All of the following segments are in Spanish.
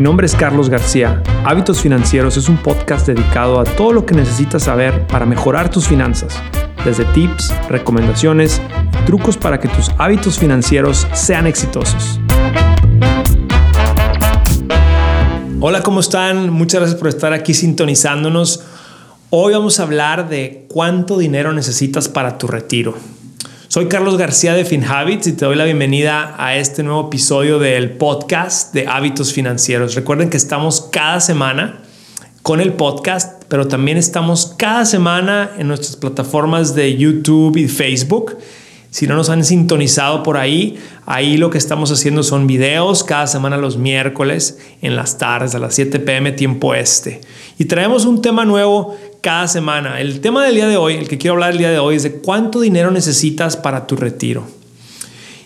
Mi nombre es Carlos García. Hábitos Financieros es un podcast dedicado a todo lo que necesitas saber para mejorar tus finanzas, desde tips, recomendaciones trucos para que tus hábitos financieros sean exitosos. Hola, ¿cómo están? Muchas gracias por estar aquí sintonizándonos. Hoy vamos a hablar de cuánto dinero necesitas para tu retiro. Soy Carlos García de FinHabits y te doy la bienvenida a este nuevo episodio del podcast de hábitos financieros. Recuerden que estamos cada semana con el podcast, pero también estamos cada semana en nuestras plataformas de YouTube y Facebook. Si no nos han sintonizado por ahí, ahí lo que estamos haciendo son videos cada semana los miércoles en las tardes a las 7 pm tiempo este. Y traemos un tema nuevo cada semana. El tema del día de hoy, el que quiero hablar el día de hoy, es de cuánto dinero necesitas para tu retiro.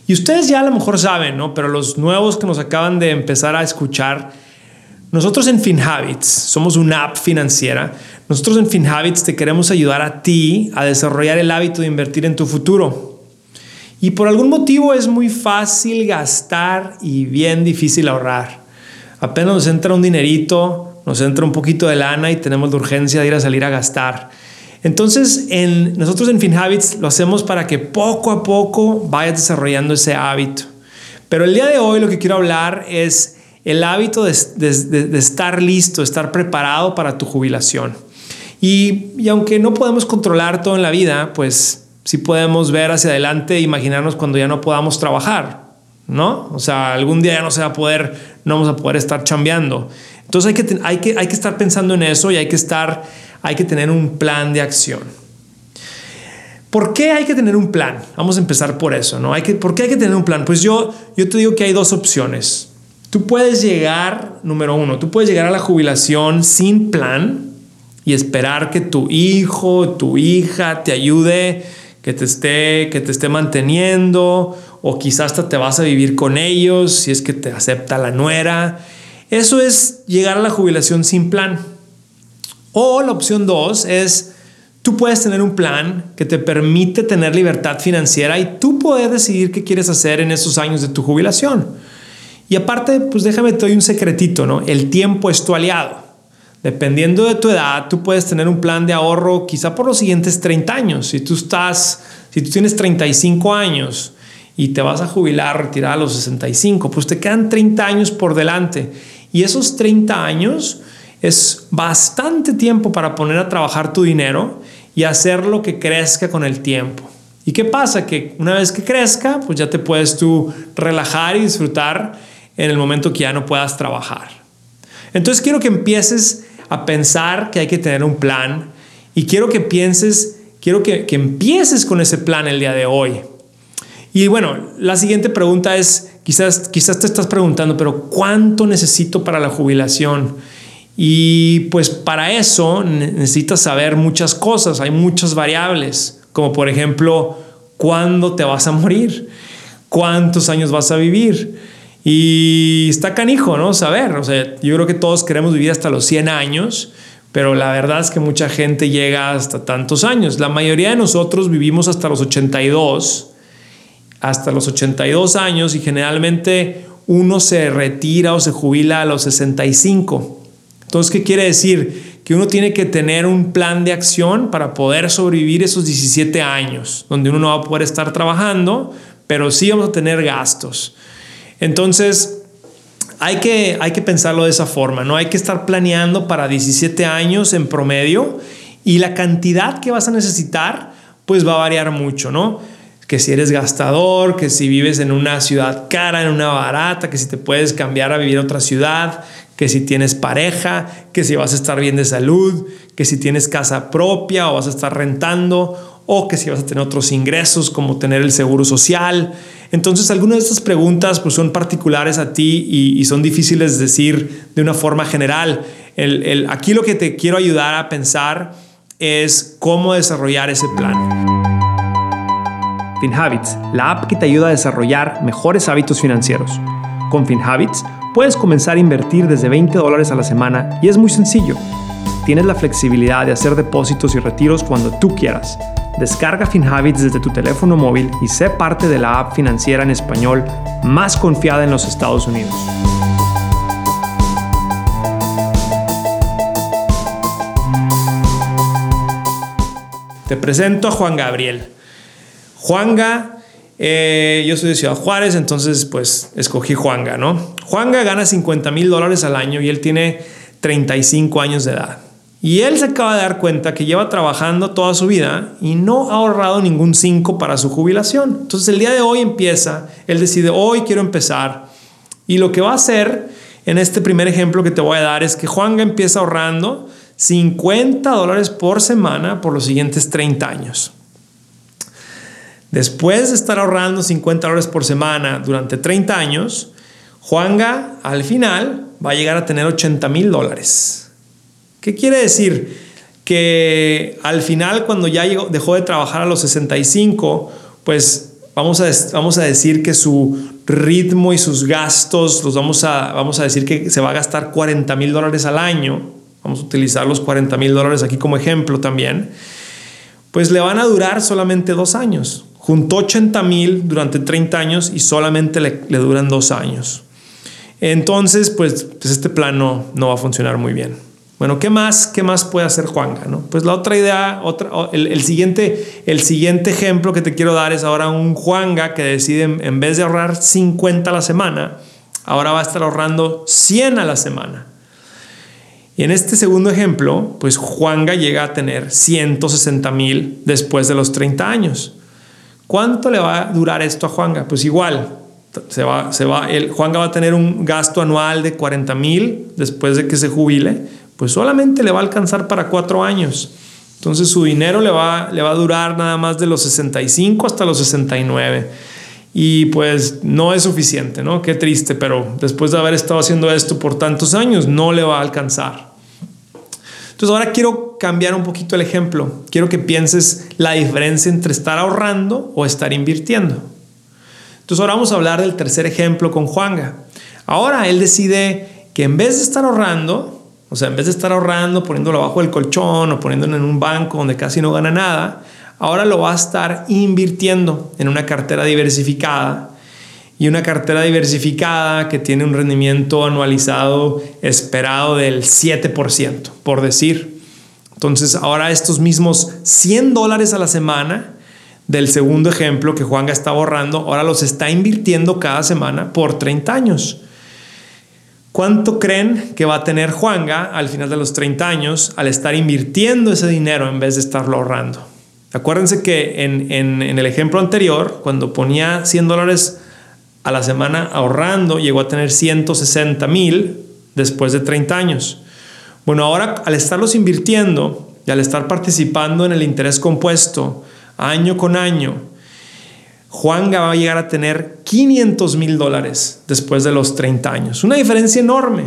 Y ustedes ya a lo mejor saben, ¿no? Pero los nuevos que nos acaban de empezar a escuchar, nosotros en FinHabits somos una app financiera. Nosotros en FinHabits te queremos ayudar a ti a desarrollar el hábito de invertir en tu futuro. Y por algún motivo es muy fácil gastar y bien difícil ahorrar. Apenas nos entra un dinerito, nos entra un poquito de lana y tenemos la urgencia de ir a salir a gastar. Entonces, en, nosotros en FinHabits lo hacemos para que poco a poco vayas desarrollando ese hábito. Pero el día de hoy lo que quiero hablar es el hábito de, estar listo, estar preparado para tu jubilación. Y, aunque no podemos controlar todo en la vida, pues sí podemos ver hacia adelante e imaginarnos cuando ya no podamos trabajar, ¿no? O sea, algún día ya no se va a poder, no vamos a poder estar chambeando. Entonces hay que, hay que, hay que estar pensando en eso y hay que, estar, hay que tener un plan de acción. ¿Por qué hay que tener un plan? Vamos a empezar por eso, ¿no? Hay que, ¿Por qué hay que tener un plan? Pues yo, yo te digo que hay dos opciones. Tú puedes llegar, número uno, tú puedes llegar a la jubilación sin plan y esperar que tu hijo, tu hija te ayude, que te esté, que te esté manteniendo, o quizás hasta te vas a vivir con ellos si es que te acepta la nuera eso es llegar a la jubilación sin plan. O la opción dos es, tú puedes tener un plan que te permite tener libertad financiera y tú puedes decidir qué quieres hacer en esos años de tu jubilación. Y aparte, pues déjame te doy un secretito, ¿no? El tiempo es tu aliado. Dependiendo de tu edad, tú puedes tener un plan de ahorro quizá por los siguientes 30 años. Si tú estás, si tú tienes 35 años y te vas a jubilar, retirar a los 65, pues te quedan 30 años por delante y esos 30 años es bastante tiempo para poner a trabajar tu dinero y hacerlo que crezca con el tiempo. ¿Y qué pasa? Que una vez que crezca, pues ya te puedes tú relajar y disfrutar en el momento que ya no puedas trabajar. Entonces quiero que empieces a pensar que hay que tener un plan y quiero que pienses, quiero que, que empieces con ese plan el día de hoy. Y bueno, la siguiente pregunta es, quizás, quizás te estás preguntando, pero ¿cuánto necesito para la jubilación? Y pues para eso necesitas saber muchas cosas, hay muchas variables, como por ejemplo, ¿cuándo te vas a morir? ¿Cuántos años vas a vivir? Y está canijo, ¿no? Saber, o sea, yo creo que todos queremos vivir hasta los 100 años, pero la verdad es que mucha gente llega hasta tantos años. La mayoría de nosotros vivimos hasta los 82 hasta los 82 años y generalmente uno se retira o se jubila a los 65. Entonces, ¿qué quiere decir? Que uno tiene que tener un plan de acción para poder sobrevivir esos 17 años, donde uno no va a poder estar trabajando, pero sí vamos a tener gastos. Entonces, hay que, hay que pensarlo de esa forma, ¿no? Hay que estar planeando para 17 años en promedio y la cantidad que vas a necesitar, pues va a variar mucho, ¿no? Que si eres gastador, que si vives en una ciudad cara, en una barata, que si te puedes cambiar a vivir a otra ciudad, que si tienes pareja, que si vas a estar bien de salud, que si tienes casa propia o vas a estar rentando, o que si vas a tener otros ingresos como tener el seguro social. Entonces, algunas de estas preguntas pues, son particulares a ti y, son difíciles de decir de una forma general. el, aquí lo que te quiero ayudar a pensar es cómo desarrollar ese plan. FinHabits, la app que te ayuda a desarrollar mejores hábitos financieros. Con FinHabits puedes comenzar a invertir desde 20 dólares a la semana y es muy sencillo. Tienes la flexibilidad de hacer depósitos y retiros cuando tú quieras. Descarga FinHabits desde tu teléfono móvil y sé parte de la app financiera en español más confiada en los Estados Unidos. Te presento a Juan Gabriel Juanga, eh, yo soy de Ciudad Juárez, entonces pues escogí Juanga, ¿no? Juanga gana 50 mil dólares al año y él tiene 35 años de edad. Y él se acaba de dar cuenta que lleva trabajando toda su vida y no ha ahorrado ningún 5 para su jubilación. Entonces el día de hoy empieza, él decide, hoy quiero empezar. Y lo que va a hacer en este primer ejemplo que te voy a dar es que Juanga empieza ahorrando 50 dólares por semana por los siguientes 30 años. Después de estar ahorrando 50 dólares por semana durante 30 años, Juanga al final va a llegar a tener 80 mil dólares. ¿Qué quiere decir? Que al final, cuando ya dejó de trabajar a los 65, pues vamos a, vamos a decir que su ritmo y sus gastos, los vamos a, vamos a decir que se va a gastar 40 mil dólares al año. Vamos a utilizar los 40 mil dólares aquí como ejemplo también. Pues le van a durar solamente dos años. Juntó 80 mil durante 30 años y solamente le, duran dos años. Entonces, pues, pues este plan no va a funcionar muy bien. Bueno, ¿qué más, qué más puede hacer Juanga? ¿no? Pues la otra idea, otra, el, siguiente, el siguiente ejemplo que te quiero dar es ahora un Juanga que decide en vez de ahorrar 50 a la semana, ahora va a estar ahorrando 100 a la semana. Y en este segundo ejemplo, pues Juanga llega a tener 160 mil después de los 30 años. ¿Cuánto le va a durar esto a Juanga? Pues igual, se va, se va, el, Juanga va a tener un gasto anual de 40 mil después de que se jubile pues solamente le va a alcanzar para cuatro años. Entonces su dinero le va, le va a durar nada más de los 65 hasta los 69. Y pues no es suficiente, ¿no? Qué triste, pero después de haber estado haciendo esto por tantos años, no le va a alcanzar. Entonces ahora quiero cambiar un poquito el ejemplo. Quiero que pienses la diferencia entre estar ahorrando o estar invirtiendo. Entonces ahora vamos a hablar del tercer ejemplo con Juanga. Ahora él decide que en vez de estar ahorrando, o sea, en vez de estar ahorrando, poniéndolo abajo del colchón o poniéndolo en un banco donde casi no gana nada, ahora lo va a estar invirtiendo en una cartera diversificada. Y una cartera diversificada que tiene un rendimiento anualizado esperado del 7%, por decir. Entonces, ahora estos mismos 100 dólares a la semana del segundo ejemplo que Juanga está ahorrando, ahora los está invirtiendo cada semana por 30 años. ¿Cuánto creen que va a tener Juanga al final de los 30 años al estar invirtiendo ese dinero en vez de estarlo ahorrando? Acuérdense que en, el ejemplo anterior, cuando ponía 100 dólares a la semana ahorrando, llegó a tener 160 mil después de 30 años. Bueno, ahora al estarlos invirtiendo y al estar participando en el interés compuesto año con año, Juanga va a llegar a tener 500 mil dólares después de los 30 años. Una diferencia enorme.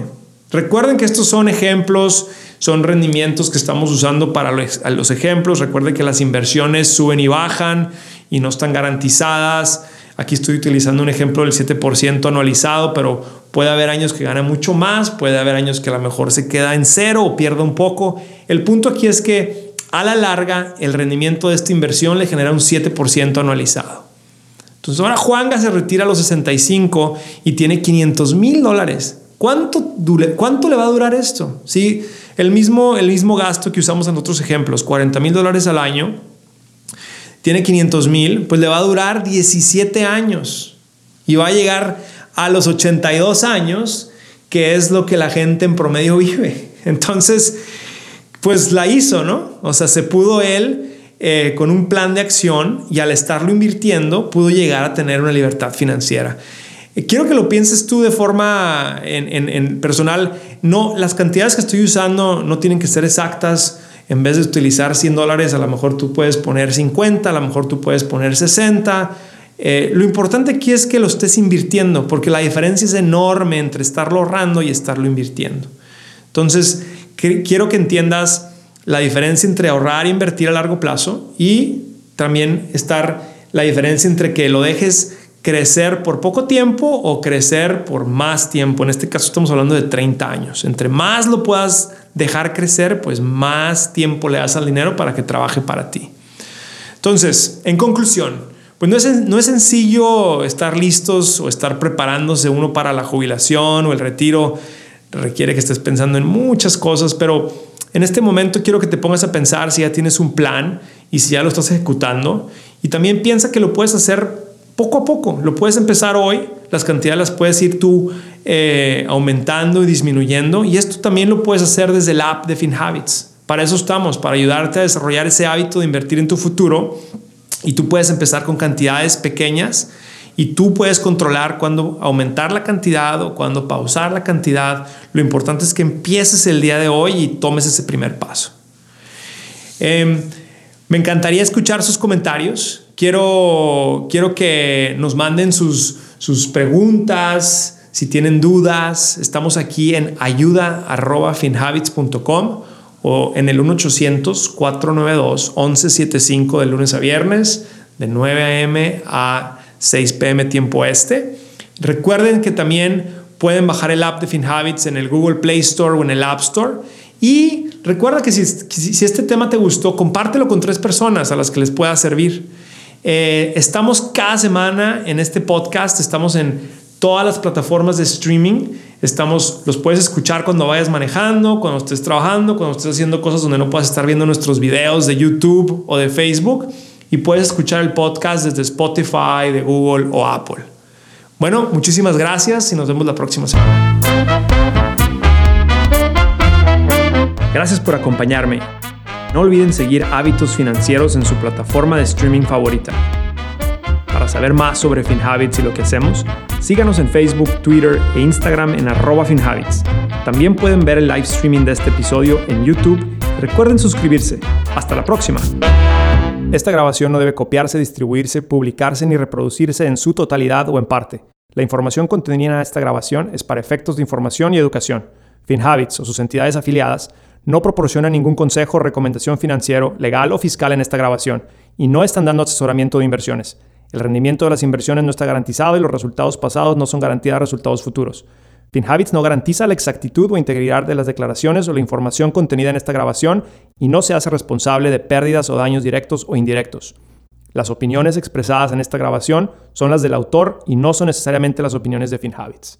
Recuerden que estos son ejemplos, son rendimientos que estamos usando para los ejemplos. Recuerden que las inversiones suben y bajan y no están garantizadas. Aquí estoy utilizando un ejemplo del 7% anualizado, pero puede haber años que gana mucho más, puede haber años que a lo mejor se queda en cero o pierde un poco. El punto aquí es que a la larga el rendimiento de esta inversión le genera un 7% anualizado. Entonces ahora Juanga se retira a los 65 y tiene 500 mil dólares. ¿Cuánto, ¿Cuánto le va a durar esto? Sí, el mismo, el mismo gasto que usamos en otros ejemplos, 40 mil dólares al año, tiene 500 mil, pues le va a durar 17 años y va a llegar a los 82 años, que es lo que la gente en promedio vive. Entonces, pues la hizo, ¿no? O sea, se pudo él eh, con un plan de acción y al estarlo invirtiendo pudo llegar a tener una libertad financiera. Eh, quiero que lo pienses tú de forma en, personal. No, las cantidades que estoy usando no tienen que ser exactas. En vez de utilizar 100 dólares, a lo mejor tú puedes poner 50, a lo mejor tú puedes poner 60. Eh, lo importante aquí es que lo estés invirtiendo, porque la diferencia es enorme entre estarlo ahorrando y estarlo invirtiendo. Entonces, quiero que entiendas la diferencia entre ahorrar e invertir a largo plazo y también estar la diferencia entre que lo dejes crecer por poco tiempo o crecer por más tiempo. En este caso estamos hablando de 30 años. Entre más lo puedas dejar crecer, pues más tiempo le das al dinero para que trabaje para ti. Entonces, en conclusión, pues no es, no es sencillo estar listos o estar preparándose uno para la jubilación o el retiro. Requiere que estés pensando en muchas cosas, pero en este momento quiero que te pongas a pensar si ya tienes un plan y si ya lo estás ejecutando. Y también piensa que lo puedes hacer poco a poco. Lo puedes empezar hoy, las cantidades las puedes ir tú eh, aumentando y disminuyendo. Y esto también lo puedes hacer desde la app de FinHabits. Para eso estamos, para ayudarte a desarrollar ese hábito de invertir en tu futuro. Y tú puedes empezar con cantidades pequeñas y tú puedes controlar cuándo aumentar la cantidad o cuándo pausar la cantidad. Lo importante es que empieces el día de hoy y tomes ese primer paso. Em, me encantaría escuchar sus comentarios. Quiero, quiero que nos manden sus, sus preguntas, si tienen dudas. Estamos aquí en ayuda.finhabits.com o en el 1-800-492-1175 de lunes a viernes, de 9 a.m. a 6 p.m. tiempo este. Recuerden que también pueden bajar el app de FinHabits en el Google Play Store o en el App Store. Y recuerda que si, si este tema te gustó, compártelo con tres personas a las que les pueda servir. Eh, estamos cada semana en este podcast, estamos en todas las plataformas de streaming. Estamos, los puedes escuchar cuando vayas manejando, cuando estés trabajando, cuando estés haciendo cosas donde no puedas estar viendo nuestros videos de YouTube o de Facebook. Y puedes escuchar el podcast desde Spotify, de Google o Apple. Bueno, muchísimas gracias y nos vemos la próxima semana. Gracias por acompañarme. No olviden seguir Hábitos Financieros en su plataforma de streaming favorita. Para saber más sobre FinHabits y lo que hacemos, síganos en Facebook, Twitter e Instagram en arroba FinHabits. También pueden ver el live streaming de este episodio en YouTube. Recuerden suscribirse. Hasta la próxima. Esta grabación no debe copiarse, distribuirse, publicarse ni reproducirse en su totalidad o en parte. La información contenida en esta grabación es para efectos de información y educación. FinHabits o sus entidades afiliadas no proporciona ningún consejo o recomendación financiero, legal o fiscal en esta grabación y no están dando asesoramiento de inversiones. El rendimiento de las inversiones no está garantizado y los resultados pasados no son garantía de resultados futuros. FinHabits no garantiza la exactitud o integridad de las declaraciones o la información contenida en esta grabación y no se hace responsable de pérdidas o daños directos o indirectos. Las opiniones expresadas en esta grabación son las del autor y no son necesariamente las opiniones de FinHabits.